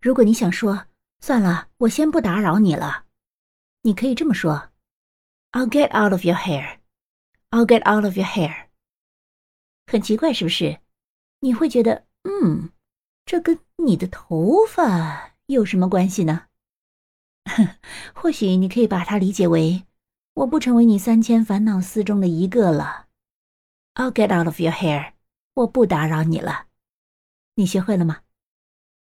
如果你想说，算了，我先不打扰你了。你可以这么说，I'll get out of your hair，I'll get out of your hair。很奇怪是不是？你会觉得嗯，这跟你的头发有什么关系呢？或许你可以把它理解为，我不成为你三千烦恼丝中的一个了。I'll get out of your hair，我不打扰你了。你学会了吗？